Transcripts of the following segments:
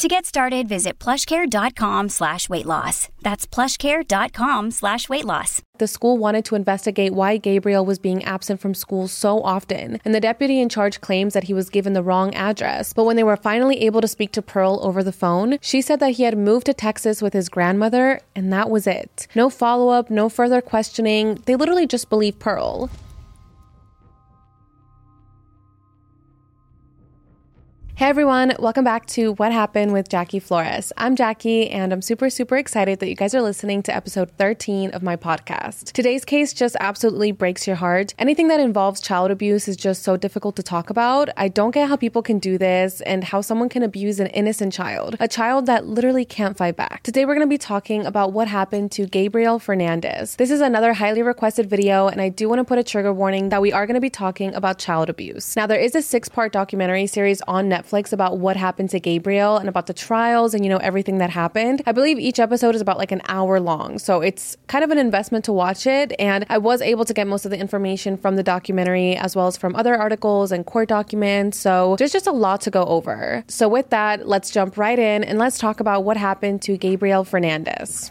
To get started, visit plushcare.com slash weight loss. That's plushcare.com slash weight loss. The school wanted to investigate why Gabriel was being absent from school so often, and the deputy in charge claims that he was given the wrong address. But when they were finally able to speak to Pearl over the phone, she said that he had moved to Texas with his grandmother, and that was it. No follow up, no further questioning. They literally just believed Pearl. Hey everyone, welcome back to What Happened with Jackie Flores. I'm Jackie, and I'm super, super excited that you guys are listening to episode 13 of my podcast. Today's case just absolutely breaks your heart. Anything that involves child abuse is just so difficult to talk about. I don't get how people can do this and how someone can abuse an innocent child, a child that literally can't fight back. Today, we're going to be talking about what happened to Gabriel Fernandez. This is another highly requested video, and I do want to put a trigger warning that we are going to be talking about child abuse. Now, there is a six part documentary series on Netflix Netflix about what happened to Gabriel and about the trials and, you know, everything that happened. I believe each episode is about like an hour long. So it's kind of an investment to watch it. And I was able to get most of the information from the documentary as well as from other articles and court documents. So there's just a lot to go over. So with that, let's jump right in and let's talk about what happened to Gabriel Fernandez.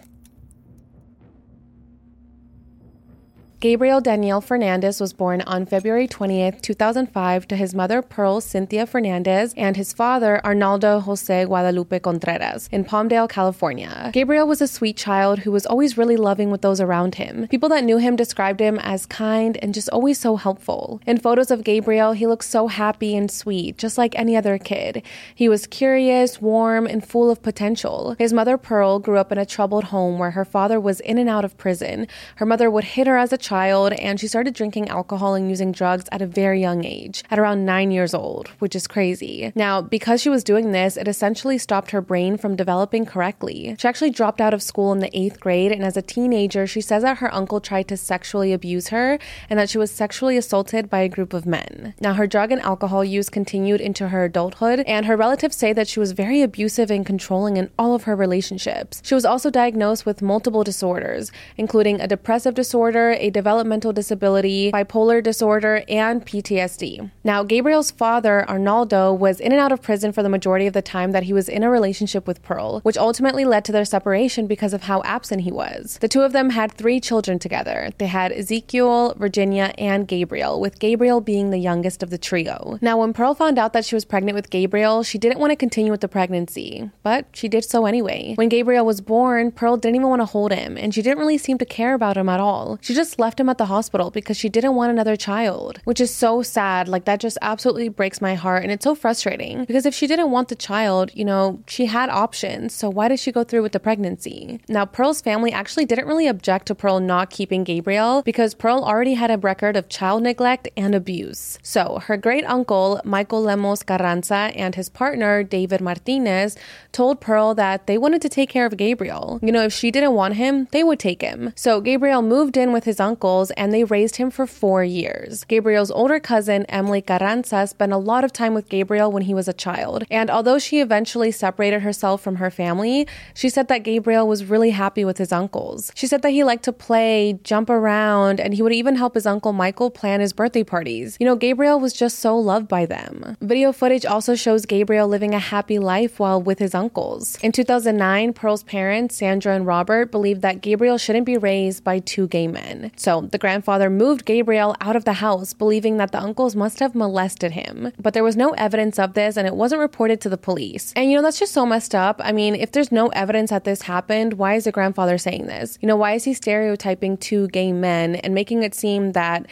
Gabriel Daniel Fernandez was born on February 20th, 2005, to his mother Pearl Cynthia Fernandez and his father Arnaldo Jose Guadalupe Contreras in Palmdale, California. Gabriel was a sweet child who was always really loving with those around him. People that knew him described him as kind and just always so helpful. In photos of Gabriel, he looked so happy and sweet, just like any other kid. He was curious, warm, and full of potential. His mother Pearl grew up in a troubled home where her father was in and out of prison. Her mother would hit her as a child child and she started drinking alcohol and using drugs at a very young age, at around nine years old, which is crazy. Now, because she was doing this, it essentially stopped her brain from developing correctly. She actually dropped out of school in the eighth grade, and as a teenager, she says that her uncle tried to sexually abuse her and that she was sexually assaulted by a group of men. Now, her drug and alcohol use continued into her adulthood, and her relatives say that she was very abusive and controlling in all of her relationships. She was also diagnosed with multiple disorders, including a depressive disorder, a developmental disability, bipolar disorder, and PTSD. Now, Gabriel's father, Arnaldo, was in and out of prison for the majority of the time that he was in a relationship with Pearl, which ultimately led to their separation because of how absent he was. The two of them had three children together. They had Ezekiel, Virginia, and Gabriel, with Gabriel being the youngest of the trio. Now, when Pearl found out that she was pregnant with Gabriel, she didn't want to continue with the pregnancy, but she did so anyway. When Gabriel was born, Pearl didn't even want to hold him, and she didn't really seem to care about him at all. She just left left him at the hospital because she didn't want another child, which is so sad. Like, that just absolutely breaks my heart. And it's so frustrating because if she didn't want the child, you know, she had options. So why did she go through with the pregnancy? Now, Pearl's family actually didn't really object to Pearl not keeping Gabriel because Pearl already had a record of child neglect and abuse. So her great uncle, Michael Lemos Carranza, and his partner, David Martinez, told Pearl that they wanted to take care of Gabriel. You know, if she didn't want him, they would take him. So Gabriel moved in with his uncle uncles, and they raised him for four years. Gabriel's older cousin, Emily Carranza, spent a lot of time with Gabriel when he was a child. And although she eventually separated herself from her family, she said that Gabriel was really happy with his uncles. She said that he liked to play, jump around, and he would even help his uncle Michael plan his birthday parties. You know, Gabriel was just so loved by them. Video footage also shows Gabriel living a happy life while with his uncles. In 2009, Pearl's parents, Sandra and Robert, believed that Gabriel shouldn't be raised by two gay men. So so the grandfather moved Gabriel out of the house, believing that the uncles must have molested him. But there was no evidence of this and it wasn't reported to the police. And you know, that's just so messed up. I mean, if there's no evidence that this happened, why is the grandfather saying this? You know, why is he stereotyping two gay men and making it seem that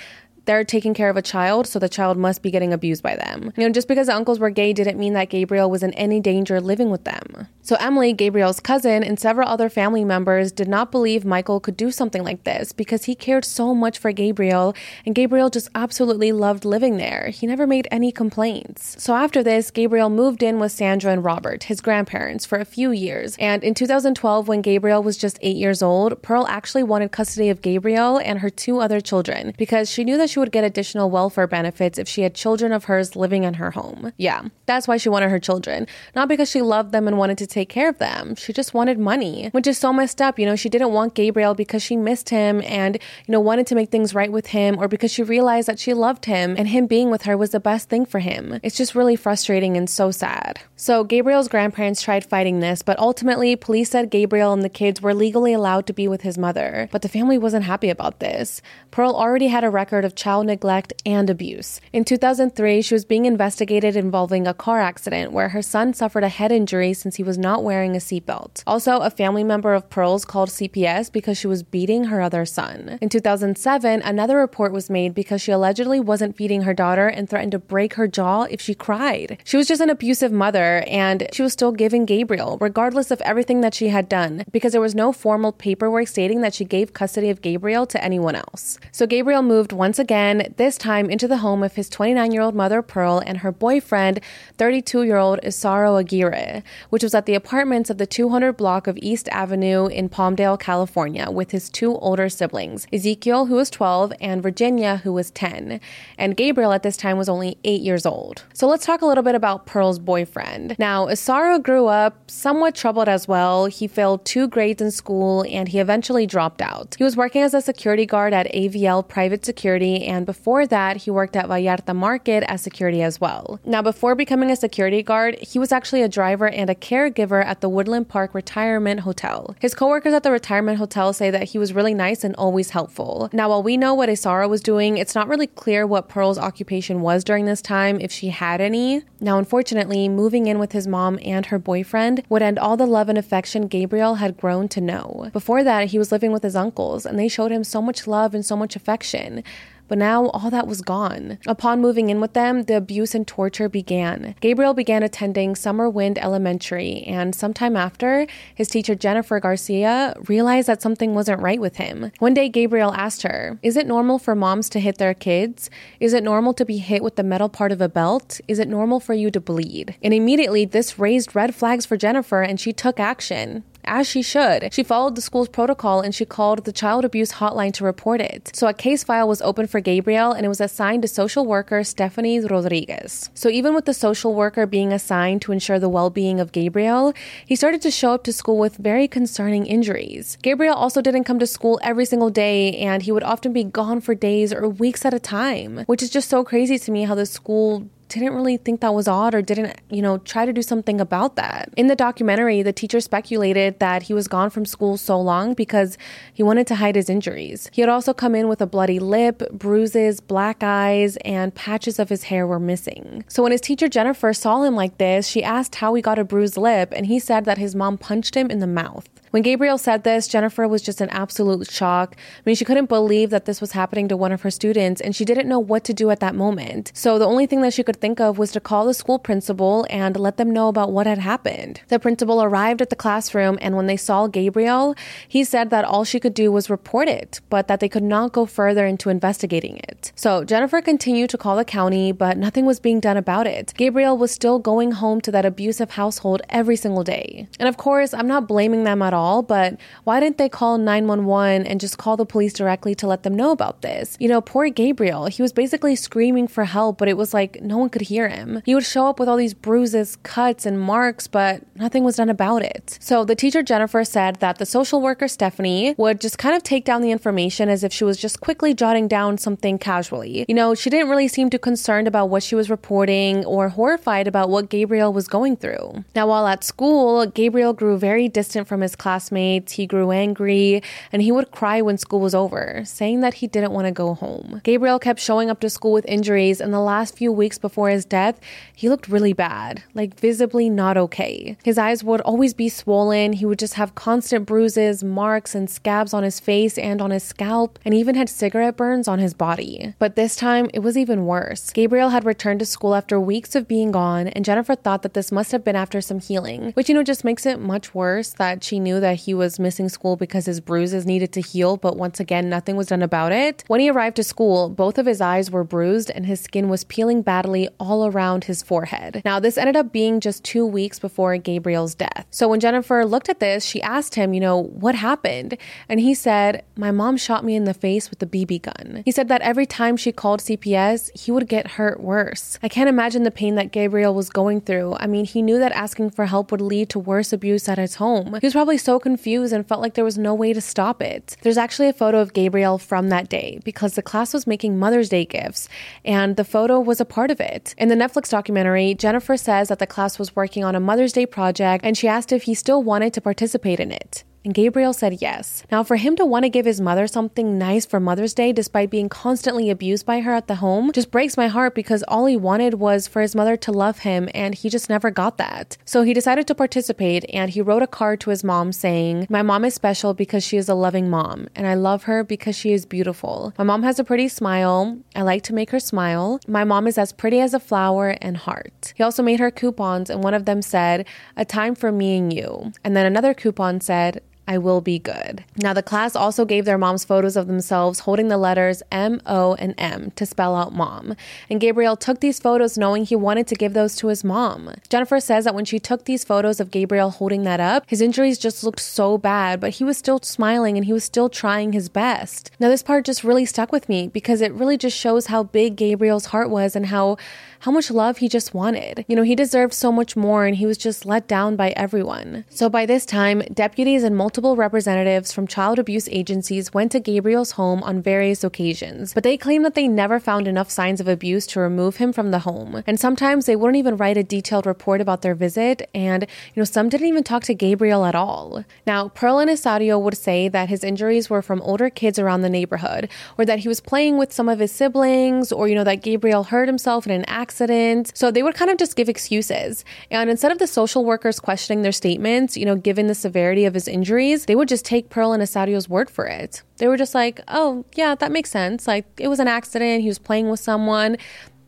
they're taking care of a child, so the child must be getting abused by them. You know, just because the uncles were gay didn't mean that Gabriel was in any danger living with them. So Emily, Gabriel's cousin, and several other family members did not believe Michael could do something like this because he cared so much for Gabriel, and Gabriel just absolutely loved living there. He never made any complaints. So after this, Gabriel moved in with Sandra and Robert, his grandparents, for a few years. And in 2012, when Gabriel was just eight years old, Pearl actually wanted custody of Gabriel and her two other children because she knew that she would get additional welfare benefits if she had children of hers living in her home. Yeah, that's why she wanted her children. Not because she loved them and wanted to take care of them. She just wanted money, which is so messed up. You know, she didn't want Gabriel because she missed him and, you know, wanted to make things right with him or because she realized that she loved him and him being with her was the best thing for him. It's just really frustrating and so sad. So Gabriel's grandparents tried fighting this, but ultimately police said Gabriel and the kids were legally allowed to be with his mother. But the family wasn't happy about this. Pearl already had a record of child neglect and abuse. In 2003, she was being investigated involving a car accident where her son suffered a head injury since he was not wearing a seatbelt. Also, a family member of Pearl's called CPS because she was beating her other son. In 2007, another report was made because she allegedly wasn't feeding her daughter and threatened to break her jaw if she cried. She was just an abusive mother and she was still giving Gabriel, regardless of everything that she had done, because there was no formal paperwork stating that she gave custody of Gabriel to anyone else. So Gabriel moved once again, this time into the home of his 29 year old mother, Pearl, and her boyfriend, 32 year old Isauro Aguirre, which was at the apartments of the 200 block of East Avenue in Palmdale, California, with his two older siblings, Ezekiel, who was 12, and Virginia, who was 10. And Gabriel at this time was only 8 years old. So let's talk a little bit about Pearl's boyfriend. Now, Isauro grew up somewhat troubled as well. He failed two grades in school and he eventually dropped out. He was working as a security guard at AVL Private Security, and before that, he worked at Vallarta Market as security as well. Now, before becoming a security guard, he was actually a driver and a caregiver at the Woodland Park Retirement Hotel. His coworkers at the retirement hotel say that he was really nice and always helpful. Now, while we know what Isauro was doing, it's not really clear what Pearl's occupation was during this time, if she had any. Now, unfortunately, moving in with his mom and her boyfriend would end all the love and affection Gabriel had grown to know. Before that, he was living with his uncles, and they showed him so much love and so much affection. But now all that was gone. Upon moving in with them, the abuse and torture began. Gabriel began attending Summer Wind Elementary, and sometime after, his teacher Jennifer Garcia realized that something wasn't right with him. One day, Gabriel asked her, Is it normal for moms to hit their kids? Is it normal to be hit with the metal part of a belt? Is it normal for you to bleed? And immediately, this raised red flags for Jennifer, and she took action as she should. She followed the school's protocol and she called the child abuse hotline to report it. So a case file was opened for Gabriel and it was assigned to social worker Stephanie Rodriguez. So even with the social worker being assigned to ensure the well-being of Gabriel, he started to show up to school with very concerning injuries. Gabriel also didn't come to school every single day and he would often be gone for days or weeks at a time, which is just so crazy to me how the school didn't really think that was odd or didn't, you know, try to do something about that. In the documentary, the teacher speculated that he was gone from school so long because he wanted to hide his injuries. He had also come in with a bloody lip, bruises, black eyes, and patches of his hair were missing. So when his teacher Jennifer saw him like this, she asked how he got a bruised lip, and he said that his mom punched him in the mouth. When Gabriel said this, Jennifer was just in absolute shock. I mean, she couldn't believe that this was happening to one of her students, and she didn't know what to do at that moment. So the only thing that she could think of was to call the school principal and let them know about what had happened. The principal arrived at the classroom, and when they saw Gabriel, he said that all she could do was report it, but that they could not go further into investigating it. So Jennifer continued to call the county, but nothing was being done about it. Gabriel was still going home to that abusive household every single day. And of course, I'm not blaming them at all, but why didn't they call 911 and just call the police directly to let them know about this? You know, poor Gabriel, he was basically screaming for help, but it was like no one could hear him. He would show up with all these bruises, cuts, and marks, but nothing was done about it. So the teacher Jennifer said that the social worker Stephanie would just kind of take down the information as if she was just quickly jotting down something casually. You know, she didn't really seem too concerned about what she was reporting or horrified about what Gabriel was going through. Now, while at school, Gabriel grew very distant from his classmates. He grew angry and he would cry when school was over, saying that he didn't want to go home. Gabriel kept showing up to school with injuries, and the last few weeks before his death, he looked really bad, like visibly not okay. His eyes would always be swollen. He would just have constant bruises, marks, and scabs on his face and on his scalp, and even had cigarette burns on his body. But this time, it was even worse. Gabriel had returned to school after weeks of being gone, and Jennifer thought that this must have been after some healing, which, you know, just makes it much worse that she knew that he was missing school because his bruises needed to heal, but once again, nothing was done about it. When he arrived to school, both of his eyes were bruised and his skin was peeling badly all around his forehead. Now, this ended up being just two weeks before Gabriel's death. So when Jennifer looked at this, she asked him, you know, what happened? And he said, My mom shot me in the face with a BB gun. He said that every time she called CPS, he would get hurt worse. I can't imagine the pain that Gabriel was going through. I mean, he knew that asking for help would lead to worse abuse at his home. He was probably so confused and felt like there was no way to stop it. There's actually a photo of Gabriel from that day because the class was making Mother's Day gifts, and the photo was a part of it. In the Netflix documentary, Jennifer says that the class was working on a Mother's Day project and she asked if he still wanted to participate in it. And Gabriel said yes. Now, for him to want to give his mother something nice for Mother's Day despite being constantly abused by her at the home just breaks my heart because all he wanted was for his mother to love him and he just never got that. So he decided to participate and he wrote a card to his mom saying, My mom is special because she is a loving mom and I love her because she is beautiful. My mom has a pretty smile. I like to make her smile. My mom is as pretty as a flower and heart. He also made her coupons and one of them said, A time for me and you. And then another coupon said, I will be good. Now, the class also gave their moms photos of themselves holding the letters M, O, and M to spell out mom. And Gabriel took these photos knowing he wanted to give those to his mom. Jennifer says that when she took these photos of Gabriel holding that up, his injuries just looked so bad, but he was still smiling and he was still trying his best. Now, this part just really stuck with me because it really just shows how big Gabriel's heart was and how how much love he just wanted. You know, he deserved so much more and he was just let down by everyone. So by this time, deputies and multiple representatives from child abuse agencies went to Gabriel's home on various occasions, but they claim that they never found enough signs of abuse to remove him from the home. And sometimes they wouldn't even write a detailed report about their visit, and you know, some didn't even talk to Gabriel at all. Now, Pearl and Isauro would say that his injuries were from older kids around the neighborhood, or that he was playing with some of his siblings, or you know, that Gabriel hurt himself in an accident. So they would kind of just give excuses. And instead of the social workers questioning their statements, you know, given the severity of his they would just take Pearl and Isauro's word for it. They were just like, oh, yeah, that makes sense. Like, it was an accident. He was playing with someone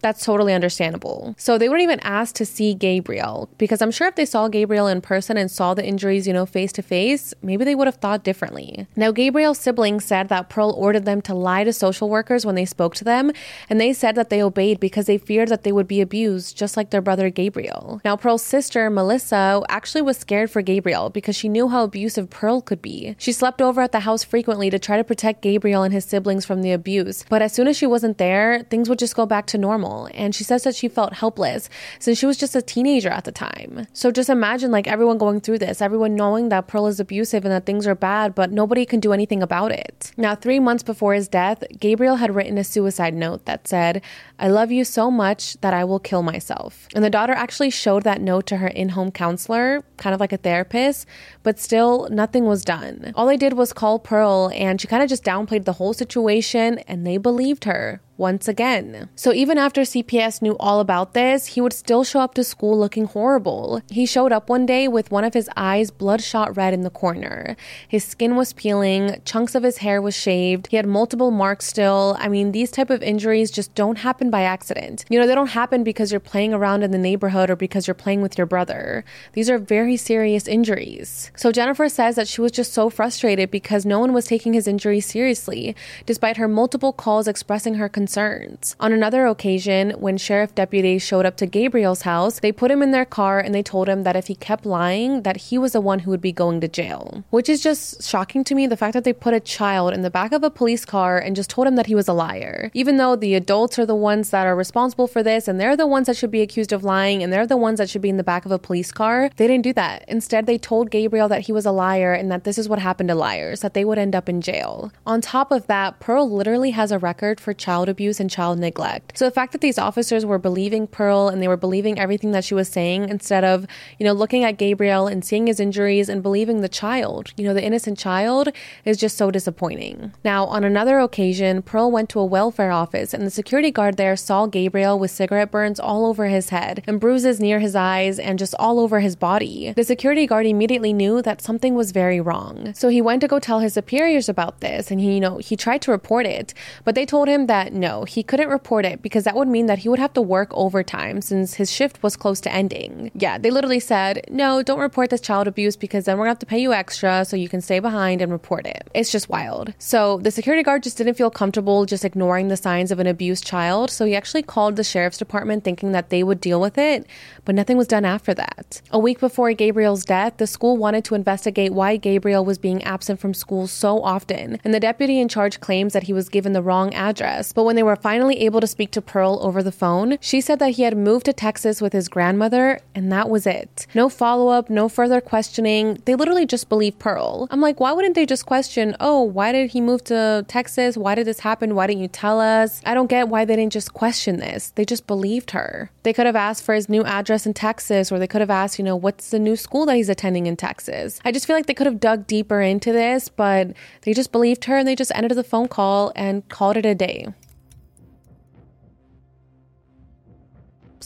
that's totally understandable. So they weren't even asked to see Gabriel because I'm sure if they saw Gabriel in person and saw the injuries, you know, face to face, maybe they would have thought differently. Now, Gabriel's siblings said that Pearl ordered them to lie to social workers when they spoke to them, and they said that they obeyed because they feared that they would be abused just like their brother Gabriel. Now, Pearl's sister, Melissa, actually was scared for Gabriel because she knew how abusive Pearl could be. She slept over at the house frequently to try to protect Gabriel and his siblings from the abuse, but as soon as she wasn't there, things would just go back to normal normal. And she says that she felt helpless since she was just a teenager at the time. So just imagine like everyone going through this, everyone knowing that Pearl is abusive and that things are bad, but nobody can do anything about it. Now, three months before his death, Gabriel had written a suicide note that said, I love you so much that I will kill myself. And the daughter actually showed that note to her in home counselor, kind of like a therapist, but still nothing was done. All they did was call Pearl and she kind of just downplayed the whole situation and they believed her once again. So even after CPS knew all about this, he would still show up to school looking horrible. He showed up one day with one of his eyes bloodshot red in the corner. His skin was peeling, chunks of his hair was shaved. He had multiple marks still. I mean, these type of injuries just don't happen by accident. You know, they don't happen because you're playing around in the neighborhood or because you're playing with your brother. These are very serious injuries. So Jennifer says that she was just so frustrated because no one was taking his injuries seriously, despite her multiple calls expressing her concern concerns. On another occasion, when sheriff deputies showed up to Gabriel's house, they put him in their car and they told him that if he kept lying, that he was the one who would be going to jail. Which is just shocking to me the fact that they put a child in the back of a police car and just told him that he was a liar. Even though the adults are the ones that are responsible for this and they're the ones that should be accused of lying and they're the ones that should be in the back of a police car, they didn't do that. Instead, they told Gabriel that he was a liar and that this is what happened to liars, that they would end up in jail. On top of that, Pearl literally has a record for child abuse abuse and child neglect. So the fact that these officers were believing Pearl and they were believing everything that she was saying instead of, you know, looking at Gabriel and seeing his injuries and believing the child, you know, the innocent child is just so disappointing. Now, on another occasion, Pearl went to a welfare office and the security guard there saw Gabriel with cigarette burns all over his head and bruises near his eyes and just all over his body. The security guard immediately knew that something was very wrong. So he went to go tell his superiors about this and he, you know, he tried to report it, but they told him that no, he couldn't report it because that would mean that he would have to work overtime since his shift was close to ending. Yeah, they literally said, no, don't report this child abuse because then we're gonna have to pay you extra so you can stay behind and report it. It's just wild. So the security guard just didn't feel comfortable just ignoring the signs of an abused child, so he actually called the sheriff's department thinking that they would deal with it, but nothing was done after that. A week before Gabriel's death, the school wanted to investigate why Gabriel was being absent from school so often, and the deputy in charge claims that he was given the wrong address. But when they were finally able to speak to Pearl over the phone, she said that he had moved to Texas with his grandmother, and that was it. No follow up, no further questioning. They literally just believed Pearl. I'm like, why wouldn't they just question, oh, why did he move to Texas? Why did this happen? Why didn't you tell us? I don't get why they didn't just question this. They just believed her. They could have asked for his new address in Texas, or they could have asked, you know, what's the new school that he's attending in Texas. I just feel like they could have dug deeper into this, but they just believed her and they just ended the phone call and called it a day.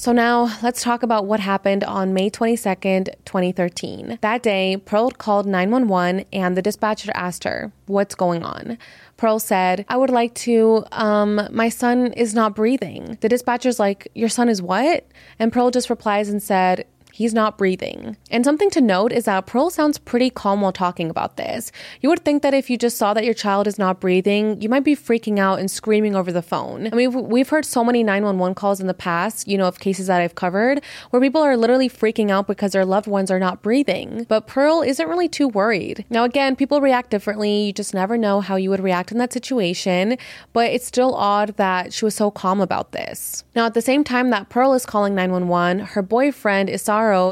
So now let's talk about what happened on May 22nd, 2013. That day, Pearl called 911 and the dispatcher asked her, What's going on? Pearl said, I would like to, um, my son is not breathing. The dispatcher's like, Your son is what? And Pearl just replies and said, He's not breathing. And something to note is that Pearl sounds pretty calm while talking about this. You would think that if you just saw that your child is not breathing, you might be freaking out and screaming over the phone. I mean, we've heard so many 911 calls in the past, you know, of cases that I've covered, where people are literally freaking out because their loved ones are not breathing. But Pearl isn't really too worried. Now, again, people react differently. You just never know how you would react in that situation, but it's still odd that she was so calm about this. Now, at the same time that Pearl is calling 911, her boyfriend is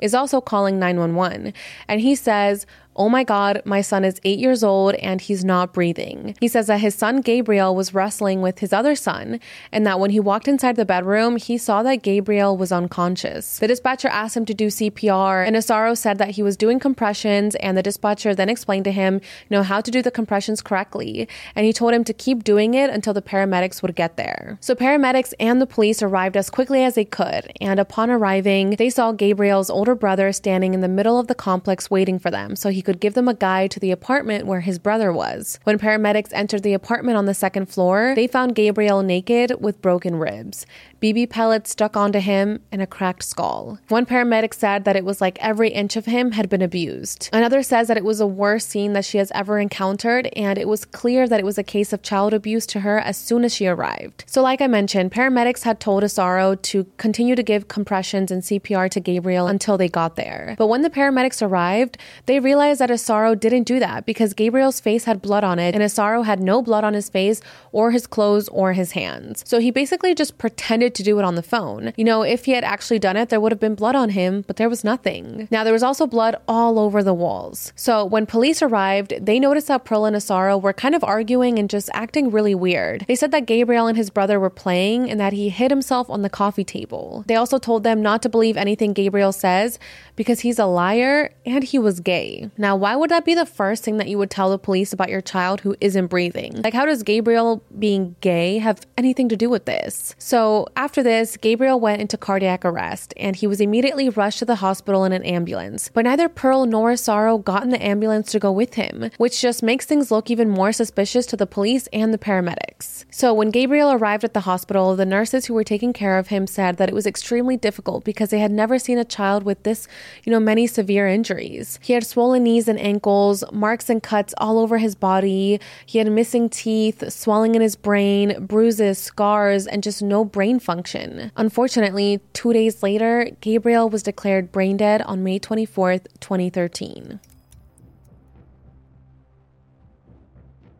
is also calling 911. And he says, Oh my God, my son is eight years old and he's not breathing. He says that his son Gabriel was wrestling with his other son and that when he walked inside the bedroom, he saw that Gabriel was unconscious. The dispatcher asked him to do CPR and Asaro said that he was doing compressions and the dispatcher then explained to him, you know, how to do the compressions correctly. And he told him to keep doing it until the paramedics would get there. So paramedics and the police arrived as quickly as they could. And upon arriving, they saw Gabriel's older brother standing in the middle of the complex waiting for them. So he he could give them a guide to the apartment where his brother was. When paramedics entered the apartment on the second floor, they found Gabriel naked with broken ribs. BB pellets stuck onto him, and a cracked skull. One paramedic said that it was like every inch of him had been abused. Another says that it was the worst scene that she has ever encountered, and it was clear that it was a case of child abuse to her as soon as she arrived. So, like I mentioned, paramedics had told Asaro to continue to give compressions and CPR to Gabriel until they got there. But when the paramedics arrived, they realized that Asaro didn't do that because Gabriel's face had blood on it, and Asaro had no blood on his face or his clothes or his hands. So he basically just pretended to do it on the phone. You know, if he had actually done it, there would have been blood on him, but there was nothing. Now, there was also blood all over the walls. So when police arrived, they noticed that Pearl and Asaro were kind of arguing and just acting really weird. They said that Gabriel and his brother were playing and that he hit himself on the coffee table. They also told them not to believe anything Gabriel says because he's a liar and he was gay. Now, why would that be the first thing that you would tell the police about your child who isn't breathing? Like, how does Gabriel being gay have anything to do with this? So, after this, Gabriel went into cardiac arrest and he was immediately rushed to the hospital in an ambulance. But neither Pearl nor Asaro got in the ambulance to go with him, which just makes things look even more suspicious to the police and the paramedics. So when Gabriel arrived at the hospital, the nurses who were taking care of him said that it was extremely difficult because they had never seen a child with this, you know, many severe injuries. He had swollen knees and ankles, marks and cuts all over his body. He had missing teeth, swelling in his brain, bruises, scars, and just no brain function. Unfortunately, two days later, Gabriel was declared brain dead on May 24th, 2013.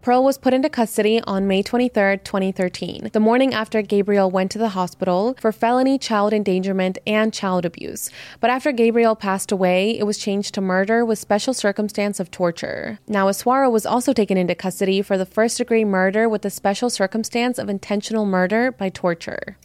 Pearl was put into custody on May 23, 2013, the morning after Gabriel went to the hospital for felony child endangerment and child abuse. But after Gabriel passed away, it was changed to murder with special circumstance of torture. Now, Isauro was also taken into custody for the first degree murder with the special circumstance of intentional murder by torture.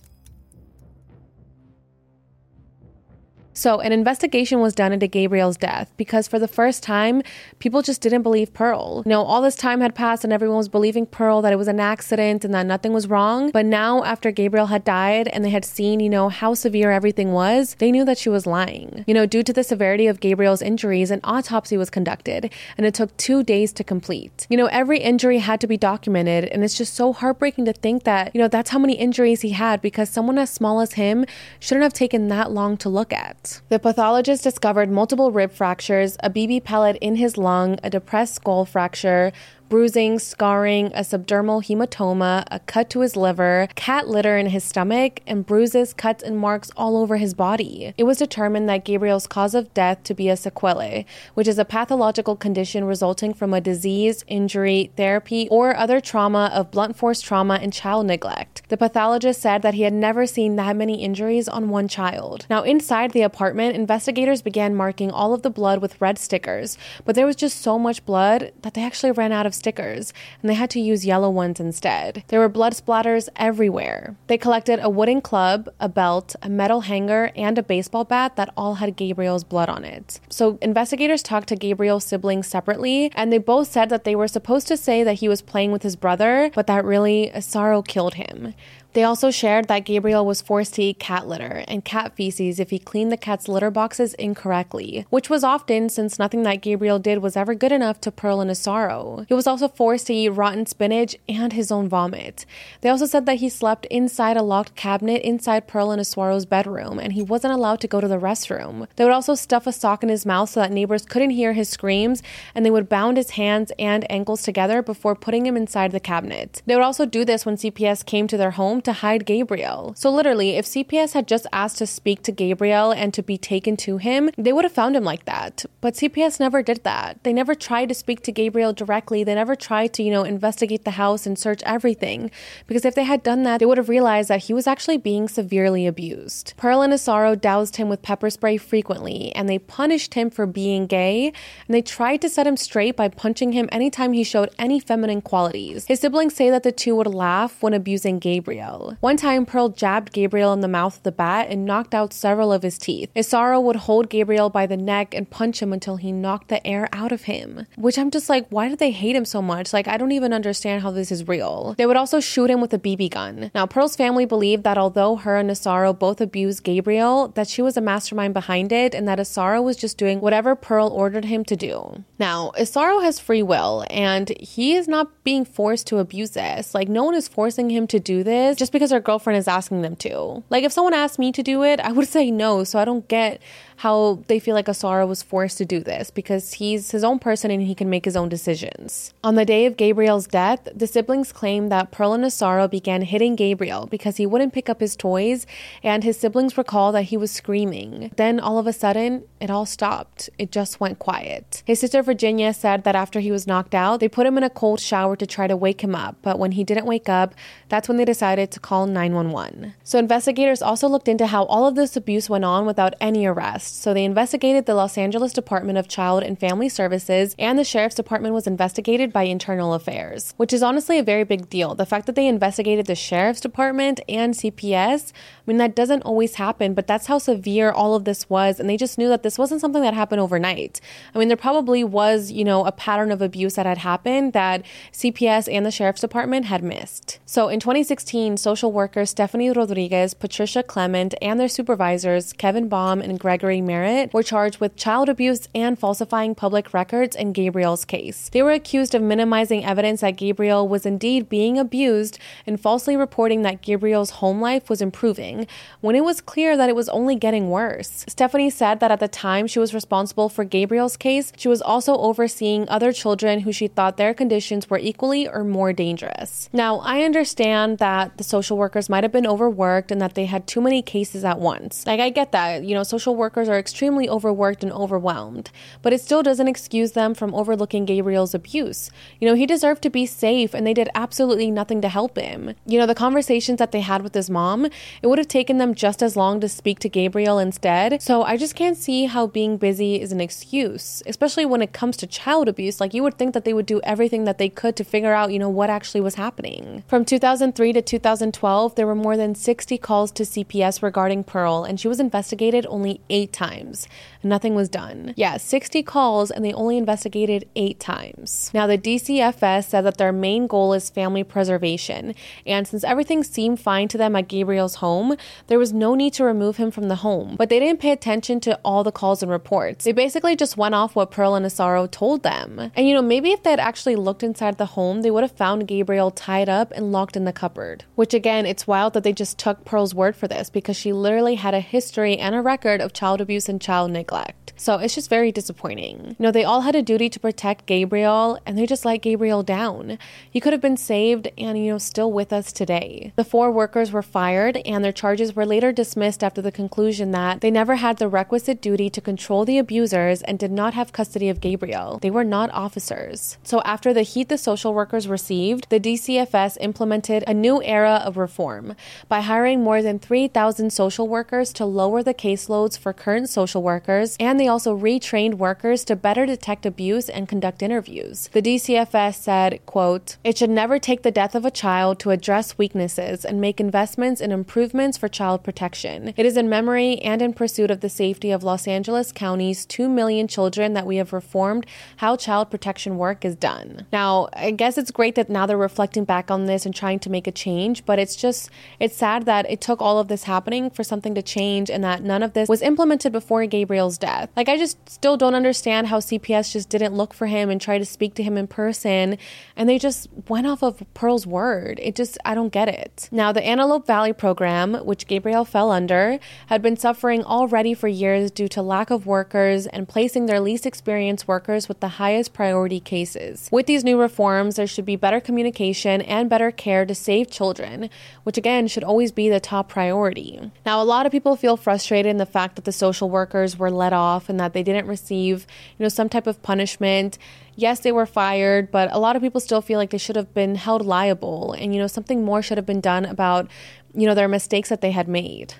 So, an investigation was done into Gabriel's death because for the first time, people just didn't believe Pearl. You know, all this time had passed and everyone was believing Pearl that it was an accident and that nothing was wrong. But now, after Gabriel had died and they had seen, you know, how severe everything was, they knew that she was lying. You know, due to the severity of Gabriel's injuries, an autopsy was conducted and it took two days to complete. You know, every injury had to be documented and it's just so heartbreaking to think that, you know, that's how many injuries he had because someone as small as him shouldn't have taken that long to look at. The pathologist discovered multiple rib fractures, a BB pellet in his lung, a depressed skull fracture, bruising, scarring, a subdermal hematoma, a cut to his liver, cat litter in his stomach, and bruises, cuts, and marks all over his body. It was determined that Gabriel's cause of death to be a sequelae, which is a pathological condition resulting from a disease, injury, therapy, or other trauma of blunt force trauma and child neglect. The pathologist said that he had never seen that many injuries on one child. Now, inside the apartment, investigators began marking all of the blood with red stickers, but there was just so much blood that they actually ran out of stickers, and they had to use yellow ones instead. There were blood splatters everywhere. They collected a wooden club, a belt, a metal hanger, and a baseball bat that all had Gabriel's blood on it. So investigators talked to Gabriel's siblings separately, and they both said that they were supposed to say that he was playing with his brother, but that really uh, Isauro killed him. They also shared that Gabriel was forced to eat cat litter and cat feces if he cleaned the cat's litter boxes incorrectly, which was often since nothing that Gabriel did was ever good enough to Pearl and Isauro. He was also forced to eat rotten spinach and his own vomit. They also said that he slept inside a locked cabinet inside Pearl and Isauro's bedroom, and he wasn't allowed to go to the restroom. They would also stuff a sock in his mouth so that neighbors couldn't hear his screams, and they would bound his hands and ankles together before putting him inside the cabinet. They would also do this when CPS came to their home to hide Gabriel. So, literally, if CPS had just asked to speak to Gabriel and to be taken to him, they would have found him like that. But CPS never did that. They never tried to speak to Gabriel directly. They never tried to, you know, investigate the house and search everything. Because if they had done that, they would have realized that he was actually being severely abused. Pearl and Isauro doused him with pepper spray frequently, and they punished him for being gay, and they tried to set him straight by punching him anytime he showed any feminine qualities. His siblings say that the two would laugh when abusing Gabriel. One time, Pearl jabbed Gabriel in the mouth with a bat and knocked out several of his teeth. Isauro would hold Gabriel by the neck and punch him until he knocked the air out of him. Which I'm just like, why do they hate him so much? Like, I don't even understand how this is real. They would also shoot him with a BB gun. Now, Pearl's family believed that although her and Isauro both abused Gabriel, that she was a mastermind behind it and that Isauro was just doing whatever Pearl ordered him to do. Now, Isauro has free will and he is not being forced to abuse this. Like, no one is forcing him to do this just because their girlfriend is asking them to. Like, if someone asked me to do it, I would say no. So I don't get how they feel like Isauro was forced to do this because he's his own person and he can make his own decisions. On the day of Gabriel's death, the siblings claim that Pearl and Isauro began hitting Gabriel because he wouldn't pick up his toys, and his siblings recall that he was screaming. Then all of a sudden, it all stopped. It just went quiet. His sister Virginia said that after he was knocked out, they put him in a cold shower to try to wake him up, but when he didn't wake up, that's when they decided to call 911. So investigators also looked into how all of this abuse went on without any arrest arrests, so they investigated the Los Angeles Department of Child and Family Services, and the Sheriff's Department was investigated by Internal Affairs, which is honestly a very big deal. The fact that they investigated the Sheriff's Department and CPS, I mean, that doesn't always happen, but that's how severe all of this was, and they just knew that this wasn't something that happened overnight. I mean, there probably was, you know, a pattern of abuse that had happened that CPS and the Sheriff's Department had missed. So in 2016, social workers Stephanie Rodriguez, Patricia Clement, and their supervisors, Kevin Baum and Gregory Merritt were charged with child abuse and falsifying public records in Gabriel's case. They were accused of minimizing evidence that Gabriel was indeed being abused and falsely reporting that Gabriel's home life was improving when it was clear that it was only getting worse. Stephanie said that at the time she was responsible for Gabriel's case, she was also overseeing other children who she thought their conditions were equally or more dangerous. Now, I understand that the social workers might have been overworked and that they had too many cases at once. Like, I get that. You know, social workers are extremely overworked and overwhelmed, but it still doesn't excuse them from overlooking Gabriel's abuse. You know, he deserved to be safe and they did absolutely nothing to help him. You know, the conversations that they had with his mom, it would have taken them just as long to speak to Gabriel instead. So I just can't see how being busy is an excuse, especially when it comes to child abuse. Like, you would think that they would do everything that they could to figure out, you know, what actually was happening. From 2003 to 2012, there were more than 60 calls to CPS regarding Pearl, and she was investigated only eight times. Nothing was done. Yeah, 60 calls, and they only investigated eight times. Now, the DCFS said that their main goal is family preservation, and since everything seemed fine to them at Gabriel's home, there was no need to remove him from the home. But they didn't pay attention to all the calls and reports. They basically just went off what Pearl and Asaro told them. And you know, maybe if they had actually looked inside the home, they would have found Gabriel tied up and locked in the cupboard. Which again, it's wild that they just took Pearl's word for this because she literally had a history and a record of child abuse and child neglect. So it's just very disappointing. You know, they all had a duty to protect Gabriel and they just let Gabriel down. He could have been saved and, you know, still with us today. The four workers were fired and their charges were later dismissed after the conclusion that they never had the requisite duty to control the abusers and did not have custody of Gabriel. They were not officers. So after the heat the social workers received, the DCFS implemented a new era of reform by hiring more than 3,000 social workers to lower the caseloads for current social workers and they also retrained workers to better detect abuse and conduct interviews. The DCFS said, quote, It should never take the death of a child to address weaknesses and make investments in improvements for child protection. It is in memory and in pursuit of the safety of Los Angeles County's 2 million children that we have reformed how child protection work is done. Now, I guess it's great that now they're reflecting back on this and trying to make a change, but it's just, it's sad that it took all of this happening for something to change and that none of this was implemented before Gabriel's death. Like, I just still don't understand how CPS just didn't look for him and try to speak to him in person. And they just went off of Pearl's word. It just, I don't get it. Now, the Antelope Valley program, which Gabriel fell under, had been suffering already for years due to lack of workers and placing their least experienced workers with the highest priority cases. With these new reforms, there should be better communication and better care to save children, which again should always be the top priority. Now, a lot of people feel frustrated in the fact that the social workers were let off and that they didn't receive, you know, some type of punishment. Yes, they were fired, but a lot of people still feel like they should have been held liable and you know, something more should have been done about, you know, their mistakes that they had made.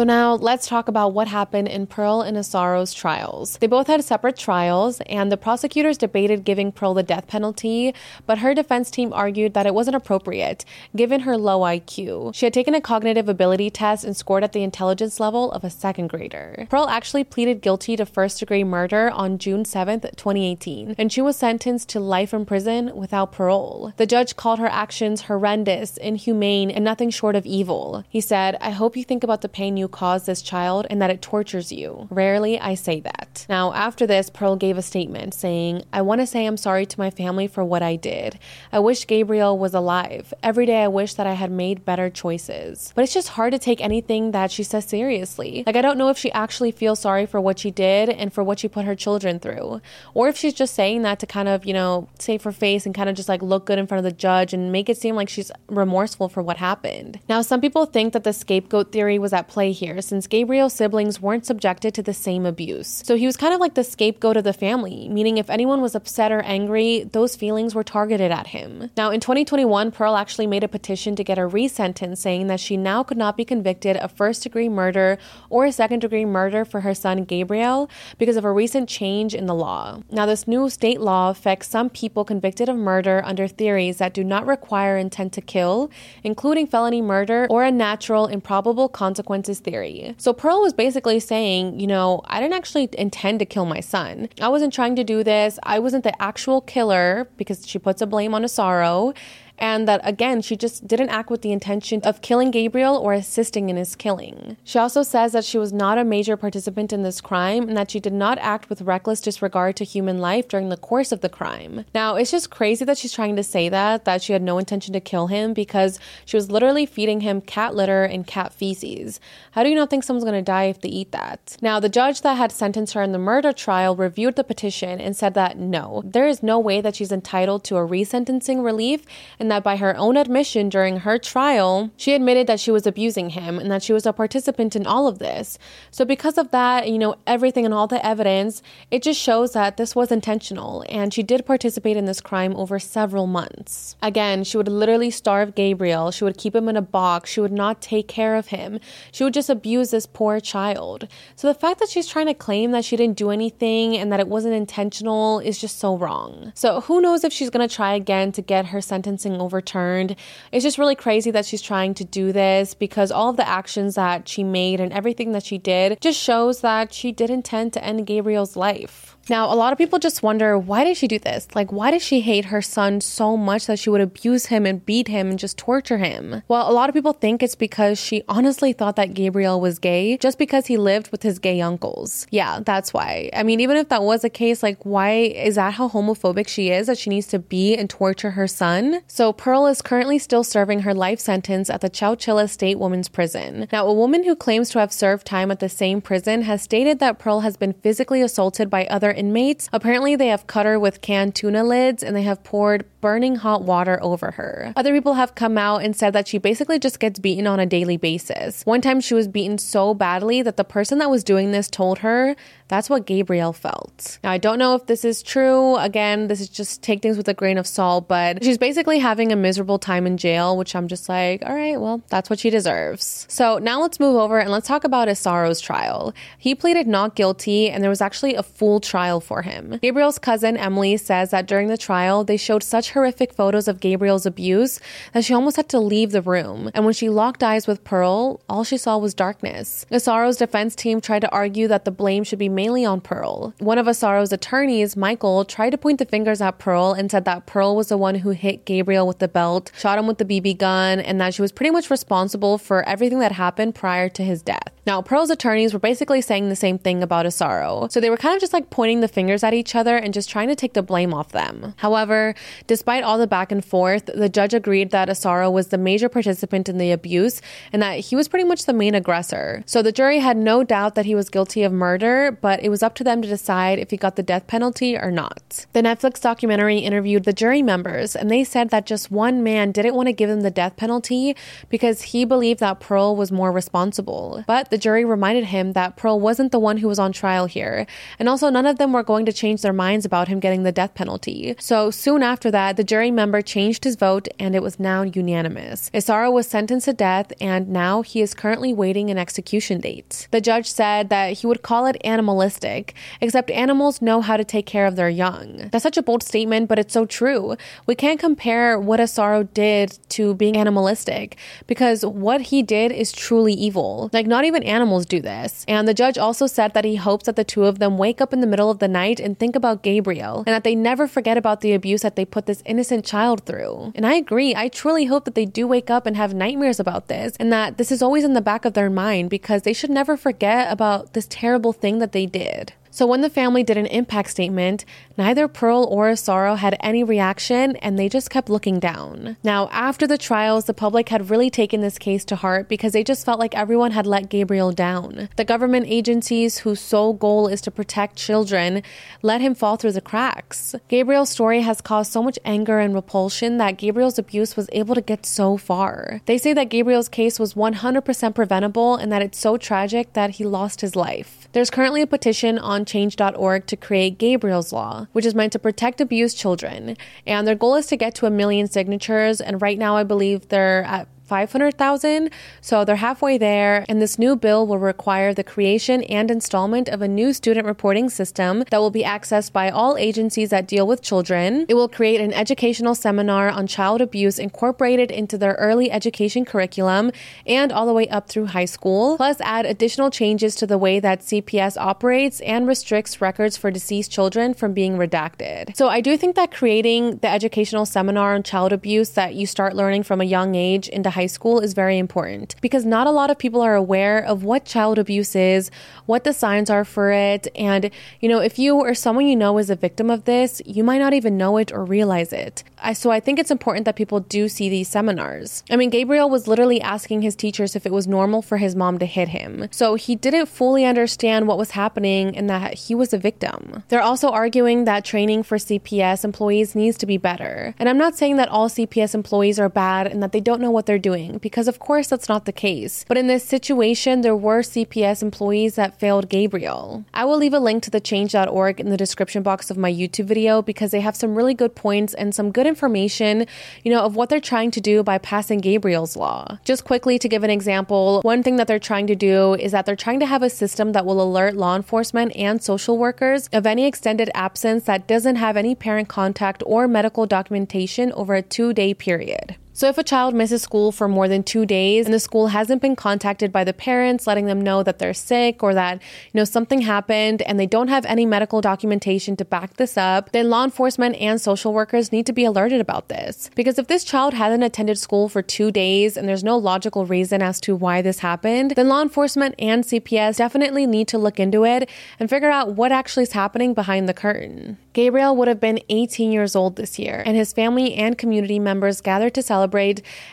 So now let's talk about what happened in Pearl and Asaro's trials. They both had separate trials, and the prosecutors debated giving Pearl the death penalty, but her defense team argued that it wasn't appropriate, given her low IQ. She had taken a cognitive ability test and scored at the intelligence level of a second grader. Pearl actually pleaded guilty to first degree murder on June 7, 2018, and she was sentenced to life in prison without parole. The judge called her actions horrendous, inhumane, and nothing short of evil. He said, I hope you think about the pain you cause this child and that it tortures you. Rarely I say that. Now, after this, Pearl gave a statement saying, I want to say I'm sorry to my family for what I did. I wish Gabriel was alive. Every day I wish that I had made better choices. But it's just hard to take anything that she says seriously. Like, I don't know if she actually feels sorry for what she did and for what she put her children through, or if she's just saying that to kind of, you know, save her face and kind of just like look good in front of the judge and make it seem like she's remorseful for what happened. Now, some people think that the scapegoat theory was at play here since Gabriel's siblings weren't subjected to the same abuse. So he was kind of like the scapegoat of the family, meaning if anyone was upset or angry, those feelings were targeted at him. Now, in 2021, Pearl actually made a petition to get a resentence saying that she now could not be convicted of first degree murder or second degree murder for her son Gabriel because of a recent change in the law. Now, this new state law affects some people convicted of murder under theories that do not require intent to kill, including felony murder or unnatural, improbable consequences theory. So Pearl was basically saying, you know, I didn't actually intend to kill my son. I wasn't trying to do this. I wasn't the actual killer because she puts a blame on Asaro and that again, she just didn't act with the intention of killing Gabriel or assisting in his killing. She also says that she was not a major participant in this crime and that she did not act with reckless disregard to human life during the course of the crime. Now, it's just crazy that she's trying to say that, that she had no intention to kill him because she was literally feeding him cat litter and cat feces. How do you not think someone's gonna die if they eat that? Now, the judge that had sentenced her in the murder trial reviewed the petition and said that no, there is no way that she's entitled to a resentencing relief, and that by her own admission during her trial, she admitted that she was abusing him and that she was a participant in all of this. So, because of that, you know, everything and all the evidence, it just shows that this was intentional and she did participate in this crime over several months. Again, she would literally starve Gabriel, she would keep him in a box, she would not take care of him, she would just abuse this poor child. So, the fact that she's trying to claim that she didn't do anything and that it wasn't intentional is just so wrong. So, who knows if she's gonna try again to get her sentencing overturned? It's just really crazy that she's trying to do this because all of the actions that she made and everything that she did just shows that she did intend to end Gabriel's life. Now, a lot of people just wonder why did she do this? Like, why does she hate her son so much that she would abuse him and beat him and just torture him? Well, a lot of people think it's because she honestly thought that Gabriel was gay just because he lived with his gay uncles. Yeah, that's why. I mean, even if that was the case, like, why is that how homophobic she is that she needs to beat and torture her son? So, Pearl is currently still serving her life sentence at the Chowchilla State Women's Prison. Now, a woman who claims to have served time at the same prison has stated that Pearl has been physically assaulted by other inmates. Apparently, they have cut her with canned tuna lids and they have poured burning hot water over her. Other people have come out and said that she basically just gets beaten on a daily basis. One time she was beaten so badly that the person that was doing this told her that's what Gabriel felt. Now, I don't know if this is true. Again, this is just take things with a grain of salt, but she's basically having a miserable time in jail, which I'm just like, all right, well, that's what she deserves. So now let's move over and let's talk about Isauro's trial. He pleaded not guilty, and there was actually a full trial for him. Gabriel's cousin, Emily, says that during the trial, they showed such horrific photos of Gabriel's abuse that she almost had to leave the room. And when she locked eyes with Pearl, all she saw was darkness. Isauro's defense team tried to argue that the blame should be mainly on Pearl. One of Isauro's attorneys, Michael, tried to point the fingers at Pearl and said that Pearl was the one who hit Gabriel with the belt, shot him with the BB gun, and that she was pretty much responsible for everything that happened prior to his death. Now, Pearl's attorneys were basically saying the same thing about Isauro. So they were kind of just like pointing the fingers at each other and just trying to take the blame off them. However, despite all the back and forth, the judge agreed that Isauro was the major participant in the abuse and that he was pretty much the main aggressor. So the jury had no doubt that he was guilty of murder, but it was up to them to decide if he got the death penalty or not. The Netflix documentary interviewed the jury members, and they said that just one man didn't want to give him the death penalty because he believed that Pearl was more responsible. But the jury reminded him that Pearl wasn't the one who was on trial here, and also none of them were going to change their minds about him getting the death penalty. So soon after that, the jury member changed his vote, and it was now unanimous. Isauro was sentenced to death, and now he is currently waiting an execution date. The judge said that he would call it animalistic, except animals know how to take care of their young. That's such a bold statement, but it's so true. We can't compare what Isauro did to being animalistic because what he did is truly evil. Like, not even animals do this. And the judge also said that he hopes that the two of them wake up in the middle of the night and think about Gabriel and that they never forget about the abuse that they put this innocent child through. And I agree. I truly hope that they do wake up and have nightmares about this and that this is always in the back of their mind because they should never forget about this terrible thing that they did. So when the family did an impact statement, neither Pearl or Isauro had any reaction and they just kept looking down. Now, after the trials, the public had really taken this case to heart because they just felt like everyone had let Gabriel down. The government agencies whose sole goal is to protect children let him fall through the cracks. Gabriel's story has caused so much anger and repulsion that Gabriel's abuse was able to get so far. They say that Gabriel's case was 100% preventable and that it's so tragic that he lost his life. There's currently a petition on change.org to create Gabriel's Law, which is meant to protect abused children. And their goal is to get to a million signatures. And right now, I believe they're at 500,000. So they're halfway there. And this new bill will require the creation and installment of a new student reporting system that will be accessed by all agencies that deal with children. It will create an educational seminar on child abuse incorporated into their early education curriculum and all the way up through high school, plus add additional changes to the way that CPS operates and restricts records for deceased children from being redacted. So I do think that creating the educational seminar on child abuse that you start learning from a young age into high school is very important because not a lot of people are aware of what child abuse is, what the signs are for it, and you know, if you or someone you know is a victim of this, you might not even know it or realize it. I, so I think it's important that people do see these seminars. I mean, Gabriel was literally asking his teachers if it was normal for his mom to hit him. So he didn't fully understand what was happening and that he was a victim. They're also arguing that training for CPS employees needs to be better. And I'm not saying that all CPS employees are bad and that they don't know what they're doing, because of course that's not the case. But in this situation, there were CPS employees that failed Gabriel. I will leave a link to the change.org in the description box of my YouTube video because they have some really good points and some good information, you know, of what they're trying to do by passing Gabriel's law. Just quickly to give an example, one thing that they're trying to do is that they're trying to have a system that will alert law enforcement and social workers of any extended absence that doesn't have any parent contact or medical documentation over a two day period. So, if a child misses school for more than two days and the school hasn't been contacted by the parents, letting them know that they're sick or that, you know, something happened and they don't have any medical documentation to back this up, then law enforcement and social workers need to be alerted about this. Because if this child hasn't attended school for two days and there's no logical reason as to why this happened, then law enforcement and CPS definitely need to look into it and figure out what actually is happening behind the curtain. Gabriel would have been 18 years old this year, and his family and community members gathered to celebrate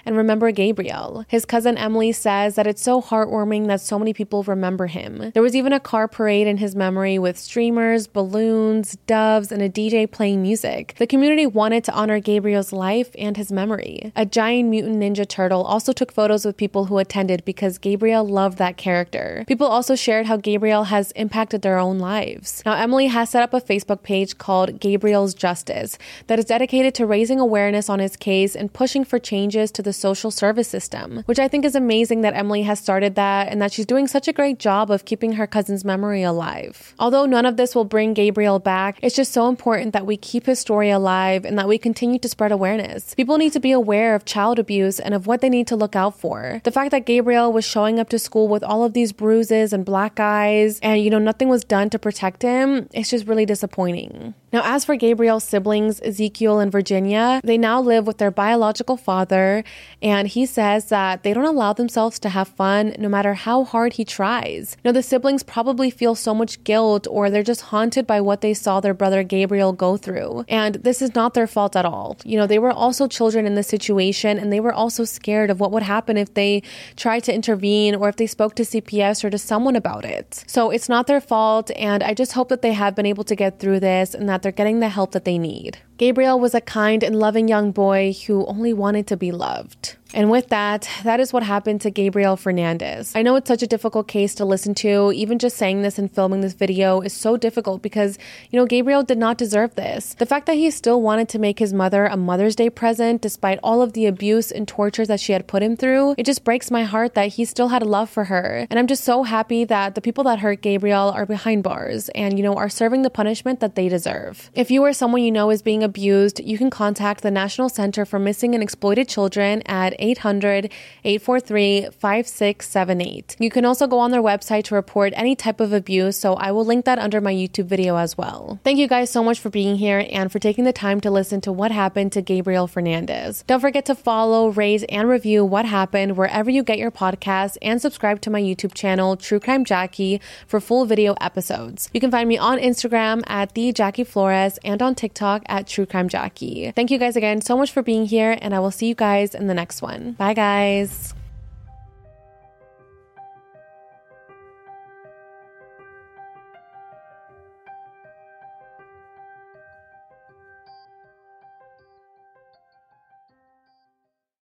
and remember Gabriel. His cousin Emily says that it's so heartwarming that so many people remember him. There was even a car parade in his memory with streamers, balloons, doves, and a DJ playing music. The community wanted to honor Gabriel's life and his memory. A giant mutant ninja turtle also took photos with people who attended because Gabriel loved that character. People also shared how Gabriel has impacted their own lives. Now, Emily has set up a Facebook page called Gabriel's Justice that is dedicated to raising awareness on his case and pushing for changes to the social service system, which I think is amazing that Emily has started that and that she's doing such a great job of keeping her cousin's memory alive. Although none of this will bring Gabriel back, it's just so important that we keep his story alive and that we continue to spread awareness. People need to be aware of child abuse and of what they need to look out for. The fact that Gabriel was showing up to school with all of these bruises and black eyes and, you know, nothing was done to protect him, it's just really disappointing. Now, as for Gabriel's siblings, Ezekiel and Virginia, they now live with their biological father, and he says that they don't allow themselves to have fun no matter how hard he tries. You know, the siblings probably feel so much guilt or they're just haunted by what they saw their brother Gabriel go through. And this is not their fault at all. You know, they were also children in this situation and they were also scared of what would happen if they tried to intervene or if they spoke to CPS or to someone about it. So it's not their fault, and I just hope that they have been able to get through this and that that they're getting the help that they need. Gabriel was a kind and loving young boy who only wanted to be loved. And with that, that is what happened to Gabriel Fernandez. I know it's such a difficult case to listen to. Even just saying this and filming this video is so difficult because, you know, Gabriel did not deserve this. The fact that he still wanted to make his mother a Mother's Day present despite all of the abuse and torture that she had put him through, it just breaks my heart that he still had love for her. And I'm just so happy that the people that hurt Gabriel are behind bars and, you know, are serving the punishment that they deserve. If you or someone you know is being abused, you can contact the National Center for Missing and Exploited Children at 800 843 5678. You can also go on their website to report any type of abuse, so I will link that under my YouTube video as well. Thank you guys so much for being here and for taking the time to listen to what happened to Gabriel Fernandez. Don't forget to follow, raise, and review what happened wherever you get your podcasts and subscribe to my YouTube channel, True Crime Jackie, for full video episodes. You can find me on Instagram at the Jackie Flores and on TikTok at True Crime Jackie. Thank you guys again so much for being here, and I will see you guys in the next one. Bye, guys.